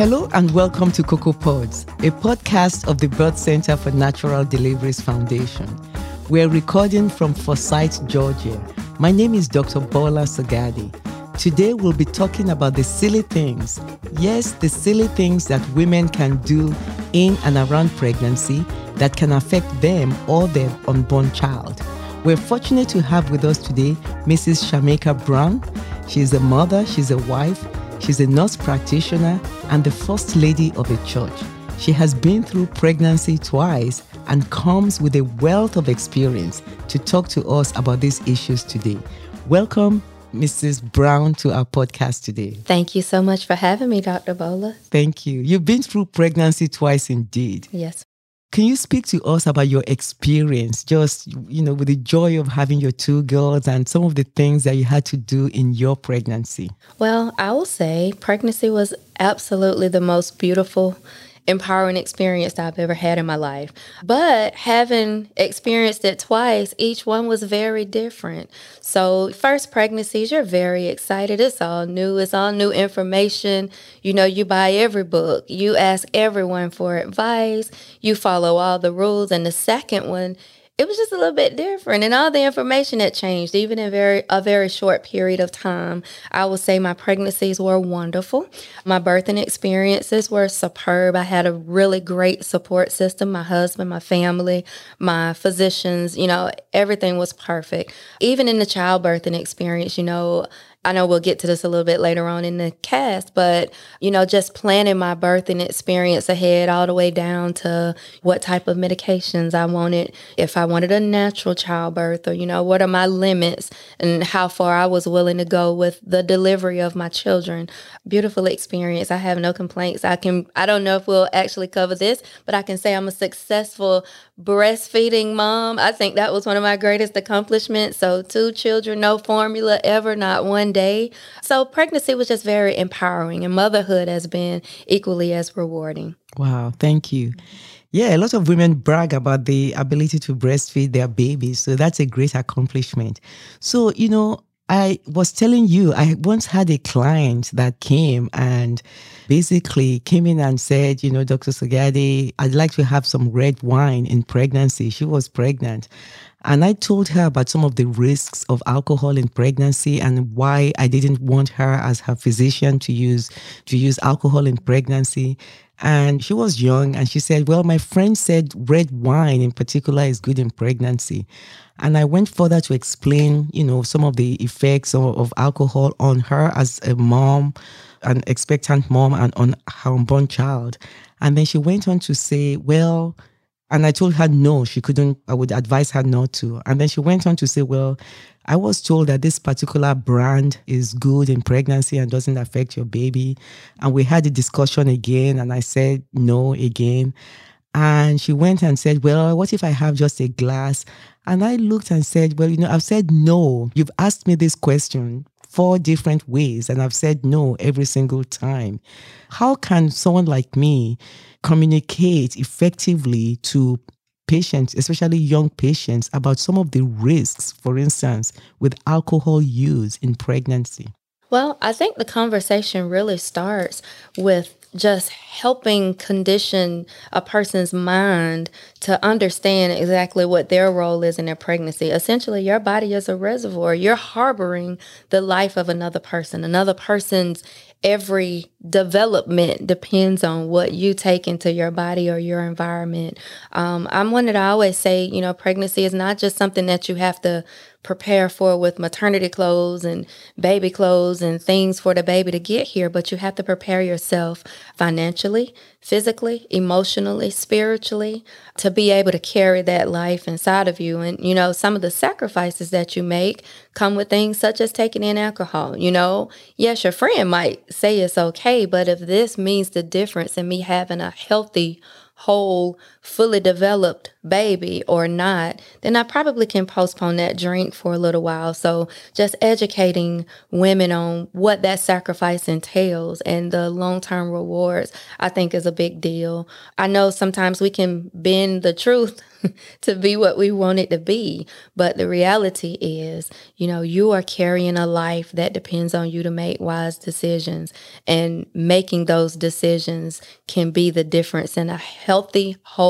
Hello and welcome to Cocoa Pods, a podcast of the Birth Center for Natural Deliveries Foundation. We're recording from Forsyth, Georgia. My name is Dr. Bola Sagadi. Today we'll be talking about the silly things. Yes, the silly things that women can do in and around pregnancy that can affect them or their unborn child. We're fortunate to have with us today Mrs. Charneika Brown. She's a mother, she's a wife, she's a nurse practitioner, and the first lady of a church. She has been through pregnancy twice and comes with a wealth of experience to talk to us about these issues today. Welcome, Mrs. Brown, to our podcast today. Thank you so much for having me, Dr. Bola. Thank you. You've been through pregnancy twice indeed. Yes. Can you speak to us about your experience, just, you know, with the joy of having your two girls and some of the things that you had to do in your pregnancy? Well, I will say pregnancy was absolutely the most beautiful empowering experience I've ever had in my life. But having experienced it twice, each one was very different. So, first pregnancies, you're very excited. It's all new, it's all new information. You know, you buy every book, you ask everyone for advice, you follow all the rules. And the second one, it was just a little bit different and all the information had changed even in very a very short period of time. I would say my pregnancies were wonderful. My birthing experiences were superb. I had a really great support system my husband my family my physicians you know everything was perfect. Even in the childbirthing experience you know I know we'll get to this a little bit later on in the cast, but you know, just planning my birthing experience ahead all the way down to what type of medications I wanted, if I wanted a natural childbirth or you know, what are my limits and how far I was willing to go with the delivery of my children. Beautiful experience. I have no complaints. I can I don't know if we'll actually cover this, but I can say I'm a successful breastfeeding mom. I think that was one of my greatest accomplishments. So two children, no formula ever, not one day. So pregnancy was just very empowering, and motherhood has been equally as rewarding. Wow, thank you. Yeah, a lot of women brag about the ability to breastfeed their babies. So that's a great accomplishment. So, you know, I was telling you, I once had a client that came and basically came in and said, you know, Dr. Sagadi, I'd like to have some red wine in pregnancy. She was pregnant. And I told her about some of the risks of alcohol in pregnancy and why I didn't want her as her physician to use to use alcohol in pregnancy. And she was young and she said, Well, my friend said red wine in particular is good in pregnancy. And I went further to explain, you know, some of the effects of, of alcohol on her as a mom, an expectant mom, and on her unborn child. And then she went on to say, Well, and I told her no, she couldn't, I would advise her not to. And then she went on to say, Well, I was told that this particular brand is good in pregnancy and doesn't affect your baby. And we had a discussion again, and I said no again. And she went and said, Well, what if I have just a glass? And I looked and said, Well, you know, I've said no. You've asked me this question four different ways, and I've said no every single time. How can someone like me communicate effectively to patients, especially young patients, about some of the risks, for instance, with alcohol use in pregnancy? Well, I think the conversation really starts with just helping condition a person's mind to understand exactly what their role is in their pregnancy. Essentially, your body is a reservoir. You're harboring the life of another person, another person's every development depends on what you take into your body or your environment. Um, I'm one that I always say, you know, pregnancy is not just something that you have to prepare for with maternity clothes and baby clothes and things for the baby to get here, but you have to prepare yourself financially, physically, emotionally, spiritually to be able to carry that life inside of you. And, you know, some of the sacrifices that you make come with things such as taking in alcohol. You know, yes, your friend might say it's okay, but if this means the difference in me having a healthy, whole, fully developed baby or not, then I probably can postpone that drink for a little while. So just educating women on what that sacrifice entails and the long term rewards, I think is a big deal. I know sometimes we can bend the truth to be what we want it to be. But the reality is, you know, you are carrying a life that depends on you to make wise decisions. And making those decisions can be the difference in a healthy, whole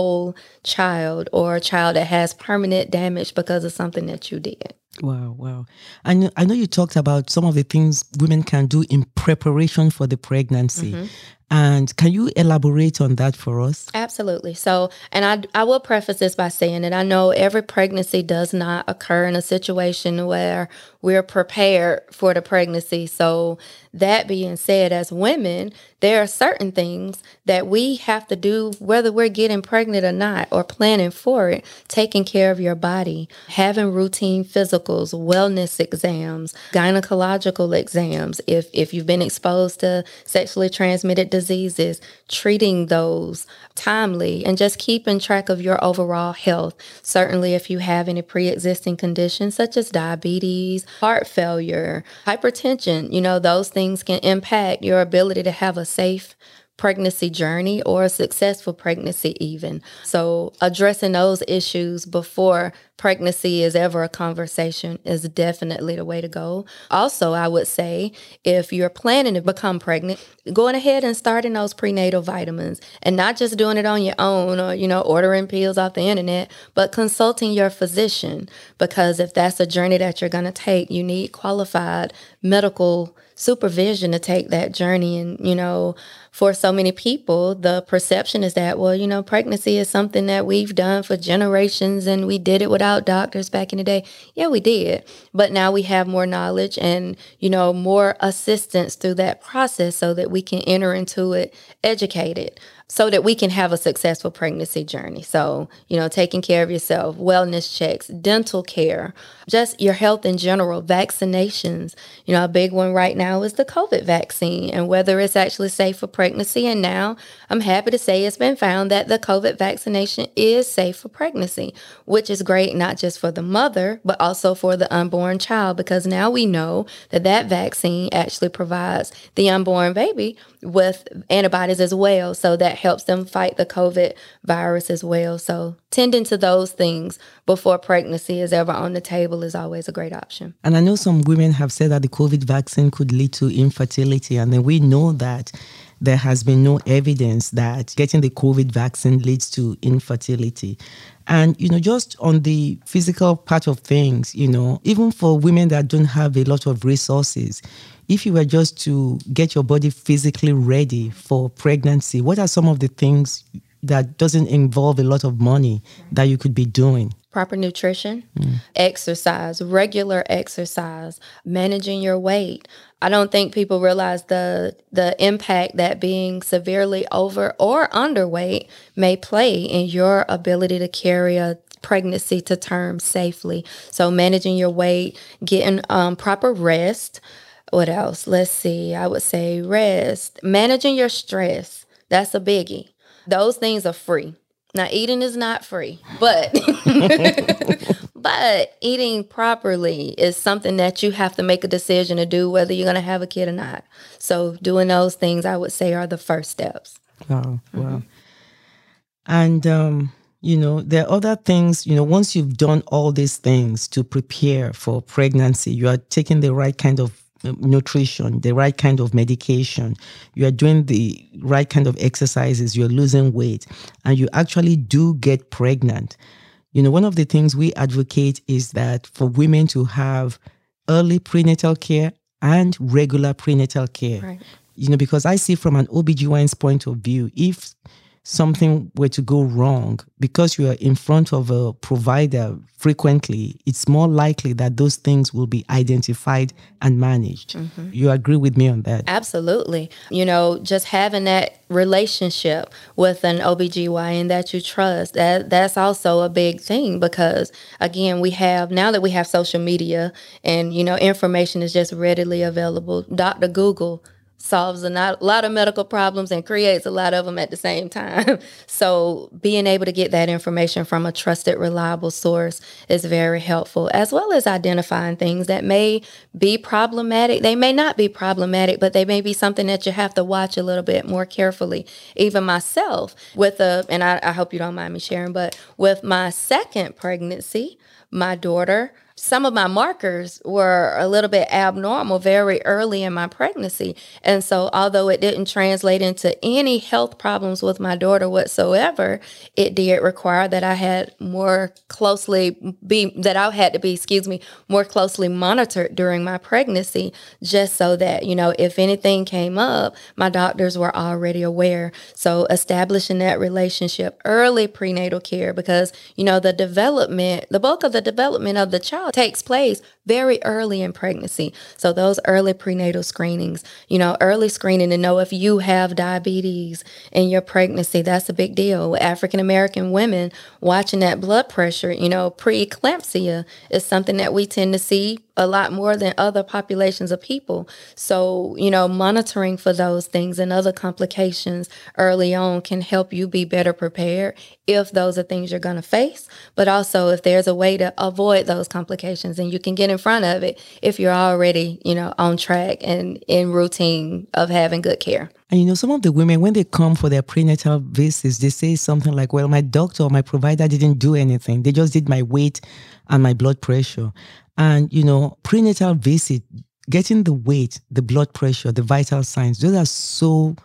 child or a child that has permanent damage because of something that you did. Wow, wow. I know, I know you talked about some of the things women can do in preparation for the pregnancy. Mm-hmm. And can you elaborate on that for us? Absolutely. So, and I, I will preface this by saying that I know every pregnancy does not occur in a situation where we're prepared for the pregnancy. So, that being said, as women, there are certain things that we have to do, whether we're getting pregnant or not, or planning for it, taking care of your body, having routine physicals, wellness exams, gynecological exams. If, if you've been exposed to sexually transmitted diseases, treating those timely, and just keeping track of your overall health. Certainly, if you have any pre existing conditions such as diabetes, heart failure, hypertension, you know, those things can impact your ability to have a safe pregnancy journey or a successful pregnancy, even. So, addressing those issues before pregnancy is ever a conversation is definitely the way to go. Also, I would say if you're planning to become pregnant, going ahead and starting those prenatal vitamins and not just doing it on your own or, you know, ordering pills off the internet, but consulting your physician because if that's a journey that you're going to take, you need qualified medical supervision to take that journey and you know for so many people the perception is that well you know pregnancy is something that we've done for generations and we did it without doctors back in the day. Yeah we did. But now we have more knowledge and you know more assistance through that process so that we can enter into it educated so that we can have a successful pregnancy journey. So, you know, taking care of yourself, wellness checks, dental care, just your health in general, vaccinations. You know, a big one right now is the COVID vaccine and whether it's actually safe for pregnancy. And now I'm happy to say it's been found that the COVID vaccination is safe for pregnancy, which is great not just for the mother, but also for the unborn child, because now we know that that vaccine actually provides the unborn baby with antibodies as well. So that helps them fight the COVID virus as well. So tending to those things before pregnancy is ever on the table is always a great option. And I know some women have said that the COVID vaccine could lead to infertility. And then we know that there has been no evidence that getting the COVID vaccine leads to infertility. And, you know, just on the physical part of things, you know, even for women that don't have a lot of resources, if you were just to get your body physically ready for pregnancy, what are some of the things that doesn't involve a lot of money that you could be doing? Proper nutrition, mm. exercise, regular exercise, managing your weight. I don't think people realize the the impact that being severely over or underweight may play in your ability to carry a pregnancy to term safely. So managing your weight, getting um, proper rest, what else? Let's see. I would say rest, managing your stress. That's a biggie. Those things are free. Now, eating is not free, but but eating properly is something that you have to make a decision to do whether you're going to have a kid or not. So, doing those things, I would say, are the first steps. Wow, wow. Mm-hmm. And um, you know, there are other things. You know, once you've done all these things to prepare for pregnancy, you are taking the right kind of nutrition, the right kind of medication, you are doing the right kind of exercises, you're losing weight, and you actually do get pregnant. You know, one of the things we advocate is that for women to have early prenatal care and regular prenatal care. Right. You know, because I see from an OBGYN's point of view, if something were to go wrong, because you are in front of a provider frequently, it's more likely that those things will be identified and managed. Mm-hmm. You agree with me on that? Absolutely. You know, just having that relationship with an OBGYN that you trust, that that's also a big thing because again, we have now that we have social media and you know information is just readily available. Dr. Google solves a lot of medical problems and creates a lot of them at the same time. So, being able to get that information from a trusted, reliable source is very helpful, as well as identifying things that may be problematic. They may not be problematic, but they may be something that you have to watch a little bit more carefully. Even myself, with a, and I, I hope you don't mind me sharing, but with my second pregnancy, my daughter some of my markers were a little bit abnormal very early in my pregnancy. And so, although it didn't translate into any health problems with my daughter whatsoever, it did require that I had more closely be, that I had to be, excuse me, more closely monitored during my pregnancy, just so that, you know, if anything came up, my doctors were already aware. So, establishing that relationship, early prenatal care, because, you know, the development, the bulk of the development of the child takes place very early in pregnancy. So those early prenatal screenings, you know, early screening to know if you have diabetes in your pregnancy, that's a big deal. African American women watching that blood pressure, you know, preeclampsia is something that we tend to see a lot more than other populations of people. So, you know, monitoring for those things and other complications early on can help you be better prepared if those are things you're going to face, but also if there's a way to avoid those complications and you can get in front of it if you're already, you know, on track and in routine of having good care. And you know, some of the women, when they come for their prenatal visits, they say something like, Well, my doctor or my provider didn't do anything. They just did my weight and my blood pressure. And, you know, prenatal visit, getting the weight, the blood pressure, the vital signs, those are so,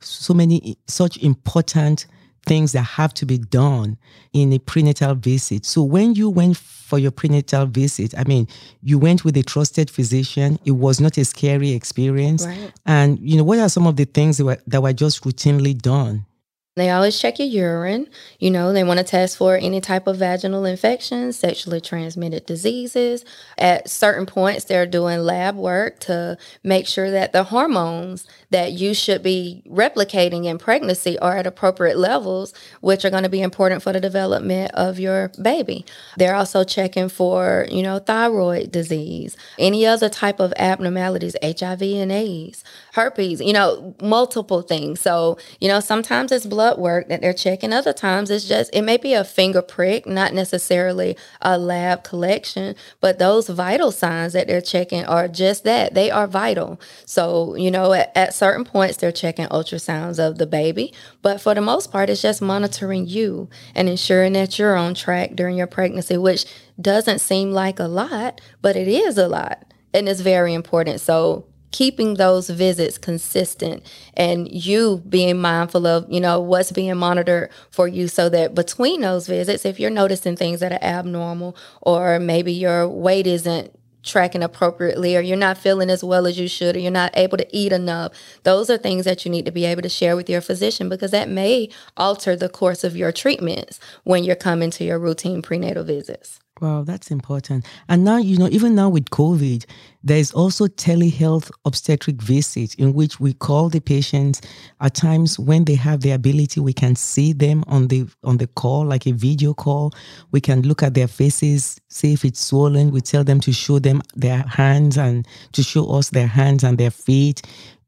so many, such important things that have to be done in a prenatal visit. So when you went for your prenatal visit, I mean, you went with a trusted physician. It was not a scary experience. Right. And you know, what are some of the things that were, that were just routinely done? They always check your urine. You know, they want to test for any type of vaginal infections, sexually transmitted diseases. At certain points, they're doing lab work to make sure that the hormones that you should be replicating in pregnancy are at appropriate levels, which are going to be important for the development of your baby. They're also checking for, you know, thyroid disease, any other type of abnormalities, HIV and AIDS, herpes, you know, multiple things. So, you know, sometimes it's blood work that they're checking. Other times it's just, it may be a finger prick, not necessarily a lab collection, but those vital signs that they're checking are just that. They are vital. So, you know, at, at certain points they're checking ultrasounds of the baby, but for the most part, it's just monitoring you and ensuring that you're on track during your pregnancy, which doesn't seem like a lot, but it is a lot. And it's very important. So keeping those visits consistent and you being mindful of you know what's being monitored for you so that between those visits if you're noticing things that are abnormal or maybe your weight isn't tracking appropriately or you're not feeling as well as you should or you're not able to eat enough those are things that you need to be able to share with your physician because that may alter the course of your treatments when you're coming to your routine prenatal visits Wow, that's important. And now, you know, even now with COVID, there is also telehealth obstetric visits in which we call the patients at times when they have the ability, we can see them on the on the call, like a video call. We can look at their faces, see if it's swollen. We tell them to show them their hands and to show us their hands and their feet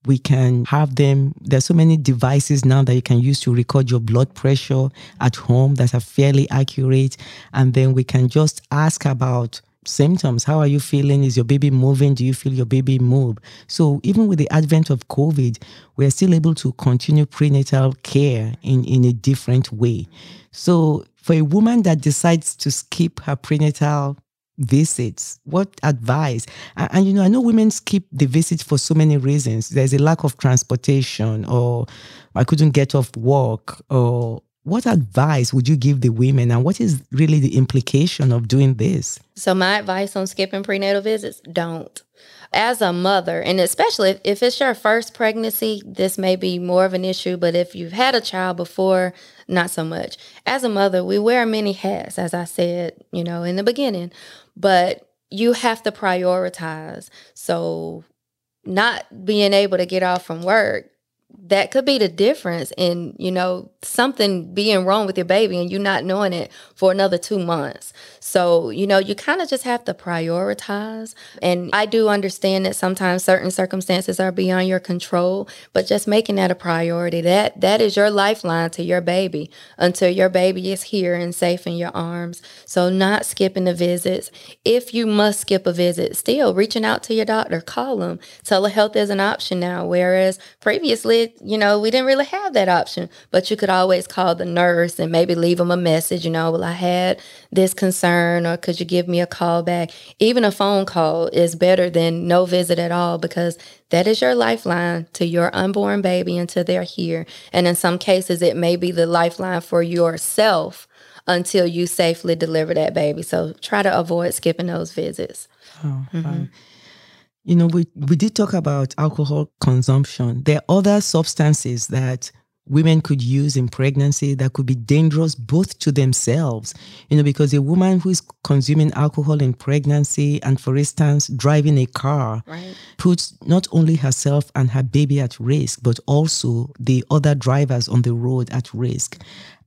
we can have them. There's so many devices now that you can use to record your blood pressure at home that are fairly accurate. And then we can just ask about symptoms. How are you feeling? Is your baby moving? Do you feel your baby move? So even with the advent of COVID, we are still able to continue prenatal care in, in a different way. So for a woman that decides to skip her prenatal visits? What advice? And, and, you know i know women skip the visit for so many reasons. There's a lack of transportation or i couldn't get off work or what advice would you give the women and what is really the implication of doing this? So my advice on skipping prenatal visits don't. As a mother, and especially if, it's your first pregnancy, this may be more of an issue, but if you've had a child before, not so much. As a mother, we wear many hats, as I said, you know, in the beginning, but you have to prioritize. So, not being able to get off from work that could be the difference in you know something being wrong with your baby and you not knowing it for another two months. So you know you kind of just have to prioritize. And i do understand that sometimes certain circumstances are beyond your control but just making that a priority that that is your lifeline to your baby until your baby is here and safe in your arms. So not skipping the visits. If you must skip a visit still reaching out to your doctor call them telehealth is an option now whereas previously you know, we didn't really have that option, but you could always call the nurse and maybe leave them a message, you know, well, I had this concern, or could you give me a call back? Even a phone call is better than no visit at all because that is your lifeline to your unborn baby until they're here. And in some cases, it may be the lifeline for yourself until you safely deliver that baby. So try to avoid skipping those visits. Oh, mm-hmm. You know, we, we did talk about alcohol consumption. There are other substances that women could use in pregnancy that could be dangerous both to themselves, you know, because a woman who is consuming alcohol in pregnancy and, for instance, driving a car right. puts not only herself and her baby at risk, but also the other drivers on the road at risk.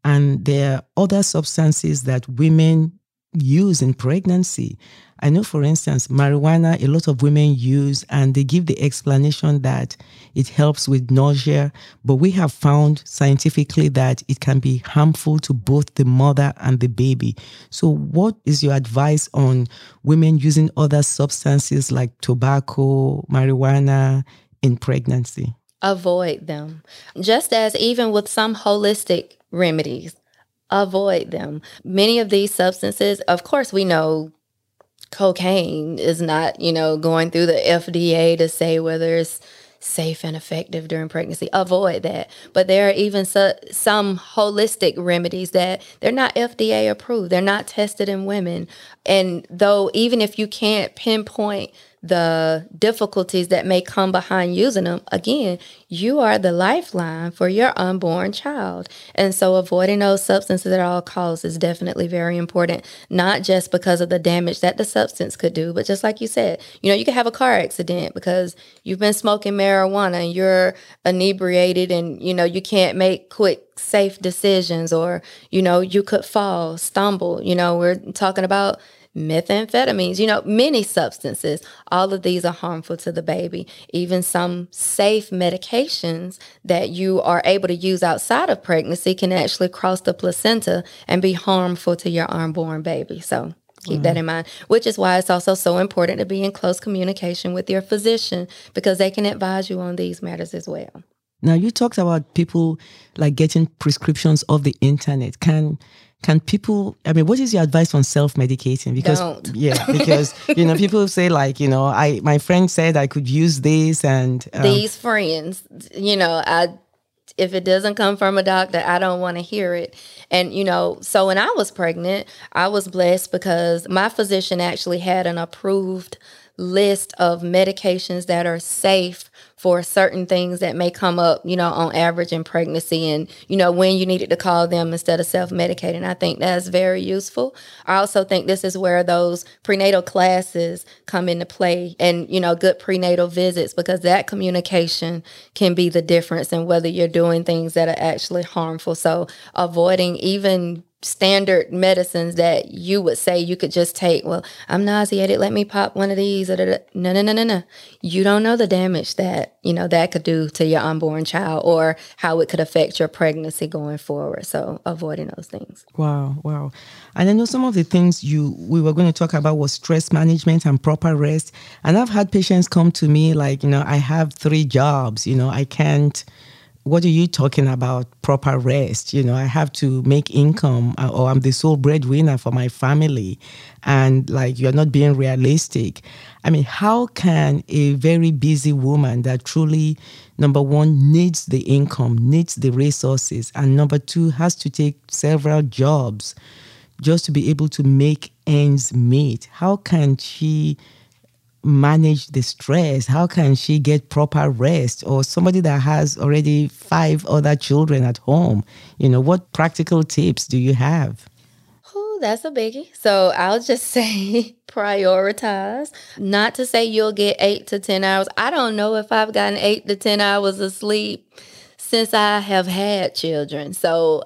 And there are other substances that women use in pregnancy I know, for instance, marijuana, a lot of women use, and they give the explanation that it helps with nausea. But we have found scientifically that it can be harmful to both the mother and the baby. So, what is your advice on women using other substances like tobacco, marijuana in pregnancy? Avoid them. Just as even with some holistic remedies, avoid them. Many of these substances, of course, we know cocaine is not, you know, going through the FDA to say whether it's safe and effective during pregnancy. Avoid that. But there are even su- some holistic remedies that they're not FDA approved. They're not tested in women. And though even if you can't pinpoint the difficulties that may come behind using them, again, you are the lifeline for your unborn child. And so avoiding those substances at all costs is definitely very important, not just because of the damage that the substance could do, but just like you said, you know, you could have a car accident because you've been smoking marijuana and you're inebriated and, you know, you can't make quick safe decisions or you know you could fall stumble you know we're talking about methamphetamines, you know, many substances. All of these are harmful to the baby. Even some safe medications that you are able to use outside of pregnancy can actually cross the placenta and be harmful to your unborn baby. So keep that mm. in mind, which is why it's also so important to be in close communication with your physician because they can advise you on these matters as well. Now, you talked about people like getting prescriptions off the internet. Can can people i mean what is your advice on self-medicating because Don't. yeah because you know people say like you know i my friend said i could use this and um, these friends you know i if it doesn't come from a doctor i don't want to hear it and you know so when i was pregnant i was blessed because my physician actually had an approved list of medications that are safe for certain things that may come up, you know, on average in pregnancy and, you know, when you needed to call them instead of self medicating. I think that's very useful. I also think this is where those prenatal classes come into play and, you know, good prenatal visits because that communication can be the difference in whether you're doing things that are actually harmful. So avoiding even standard medicines that you would say you could just take. Well, I'm nauseated. Let me pop one of these. No, no, no, no, no. You don't know the damage that you know that could do to your unborn child, or how it could affect your pregnancy going forward. So avoiding those things. Wow, wow. And I know some of the things you we were going to talk about was stress management and proper rest. And I've had patients come to me like, you know, I have three jobs. You know, I can't what are you talking about? Proper rest you know i have to make income uh, or i'm the sole breadwinner for my family. And like you're not being realistic. I mean how can a very busy woman that truly number one needs the income needs the resources and number two has to take several jobs just to be able to make ends meet how can she manage the stress? How can she get proper rest? Or somebody that has already five other children at home, you know, what practical tips do you have? Oh, that's a biggie. So I'll just say prioritize. Not to say you'll get eight to 10 hours. I don't know if I've gotten eight to 10 hours of sleep since I have had children. So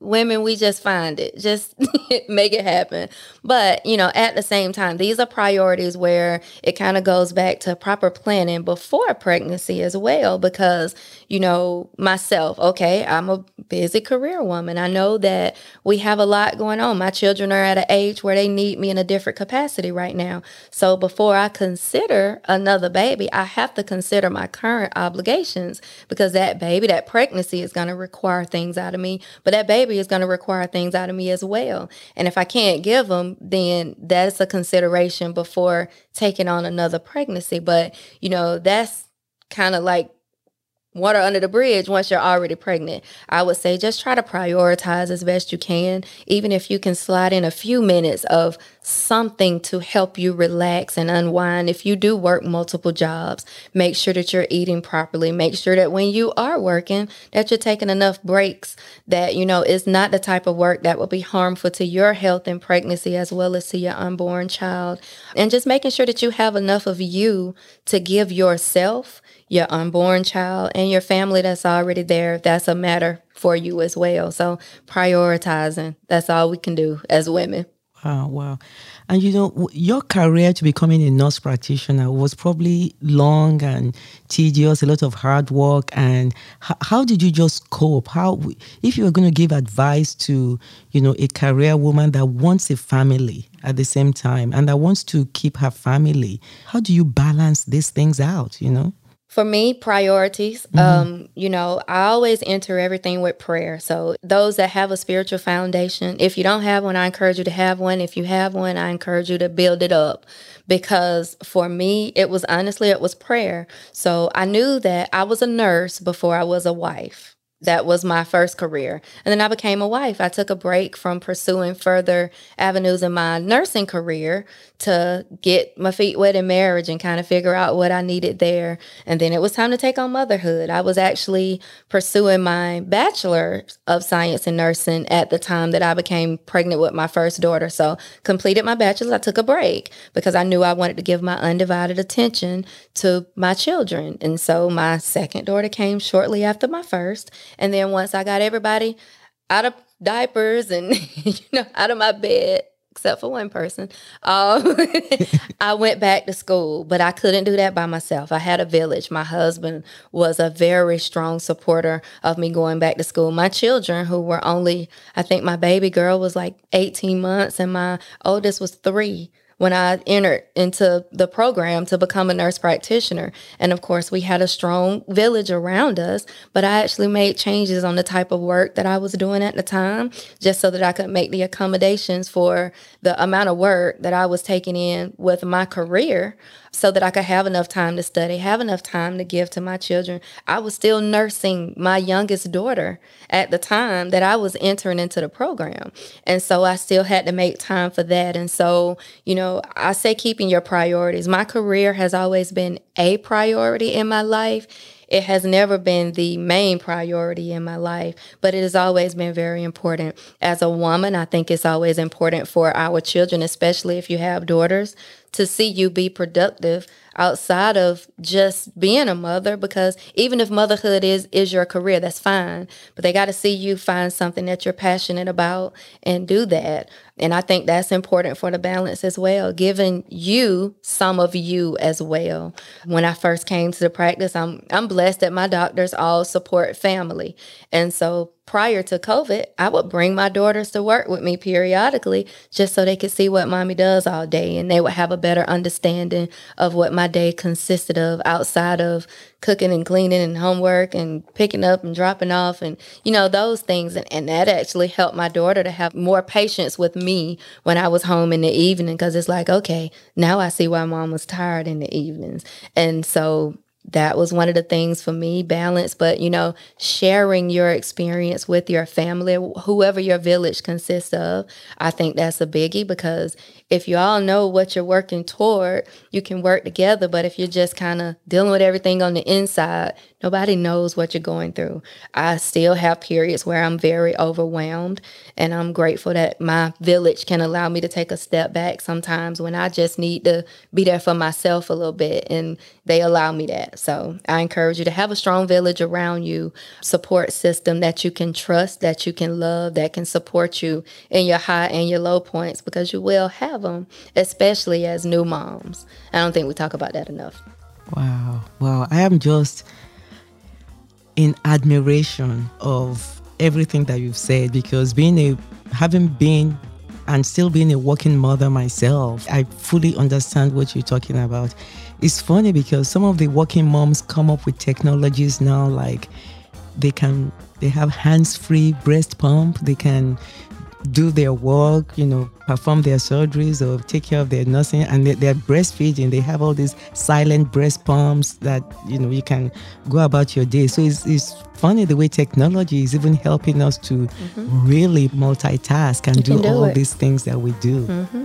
women we just find it. Just make it happen. But you know at the same time these are priorities where it kind of goes back to proper planning before pregnancy as well because you know myself okay i'm a busy career woman. I know that we have a lot going on. My children are at an age where they need me in a different capacity right now. So before i consider another baby i have to consider my current obligations because that baby that pregnancy is going to require things out of me. But that baby baby is going to require things out of me as well. And if I can't give them, then that's a consideration before taking on another pregnancy. But, you know, that's kind of like water under the bridge once you're already pregnant. I would say just try to prioritize as best you can, even if you can slide in a few minutes of something to help you relax and unwind. If you do work multiple jobs, make sure that you're eating properly. Make sure that when you are working, that you're taking enough breaks that, you know, it's not the type of work that will be harmful to your health and pregnancy as well as to your unborn child. And just making sure that you have enough of you to give yourself your unborn child and your family that's already there. That's a matter for you as well. So prioritizing, that's all we can do as women. Wow, wow. And you know, your career to becoming a nurse practitioner was probably long and tedious, a lot of hard work. And how, how did you just cope? How, if you were going to give advice to, you know, a career woman that wants a family at the same time and that wants to keep her family, how do you balance these things out, you know? For me, priorities. Mm-hmm. Um, you know, I always enter everything with prayer. So those that have a spiritual foundation, if you don't have one, I encourage you to have one. If you have one, I encourage you to build it up. Because for me, it was honestly, it was prayer. So I knew that I was a nurse before I was a wife that was my first career. And then I became a wife. I took a break from pursuing further avenues in my nursing career to get my feet wet in marriage and kind of figure out what I needed there. And then it was time to take on motherhood. I was actually pursuing my bachelor of science in nursing at the time that I became pregnant with my first daughter. So completed my bachelor's. I took a break because I knew I wanted to give my undivided attention to my children. And so my second daughter came shortly after my first. And then once I got everybody out of diapers and you know out of my bed, except for one person, um, I went back to school. But I couldn't do that by myself. I had a village. My husband was a very strong supporter of me going back to school. My children, who were only, I think my baby girl was like 18 months and my oldest was three when I entered into the program to become a nurse practitioner. And of course, we had a strong village around us, but I actually made changes on the type of work that I was doing at the time just so that I could make the accommodations for the amount of work that I was taking in with my career so that I could have enough time to study, have enough time to give to my children. I was still nursing my youngest daughter at the time that I was entering into the program. And so I still had to make time for that. And so, you know, I say keeping your priorities. My career has always been a priority in my life. It has never been the main priority in my life, but it has always been very important. As a woman, I think it's always important for our children, especially if you have daughters, to see you be productive outside of just being a mother because even if motherhood is is your career that's fine but they got to see you find something that you're passionate about and do that and I think that's important for the balance as well, giving you some of you as well. When I first came to the practice, I'm I'm blessed that my doctors all support family. And so prior to COVID, I would bring my daughters to work with me periodically just so they could see what mommy does all day and they would have a better understanding of what my day consisted of outside of cooking and cleaning and homework and picking up and dropping off and you know those things. And, and that actually helped my daughter to have more patience with me when I was home in the evening because it's like okay now I see why mom was tired in the evenings. And so that was one of the things for me balance but you know sharing your experience with your family whoever your village consists of i think that's a biggie because if you all know what you're working toward you can work together but if you're just kind of dealing with everything on the inside nobody knows what you're going through i still have periods where i'm very overwhelmed and i'm grateful that my village can allow me to take a step back sometimes when i just need to be there for myself a little bit and they allow me that. So I encourage you to have a strong village around you, support system that you can trust, that you can love, that can support you in your high and your low points because you will have them, especially as new moms. I don't think we talk about that enough. Wow. Well, I am just in admiration of everything that you've said because being a having been and still being a working mother myself, I fully understand what you're talking about. It's funny because some of the working moms come up with technologies now like they can they have hands-free breast pump, they can do their work, you know, perform their surgeries or take care of their nursing and they, are breastfeeding. They have all these silent breast pumps that, you know, you can go about your day. So it's, it's funny the way technology is even helping us to mm-hmm. really multitask and do, do, all it. these things that we do. Mm-hmm.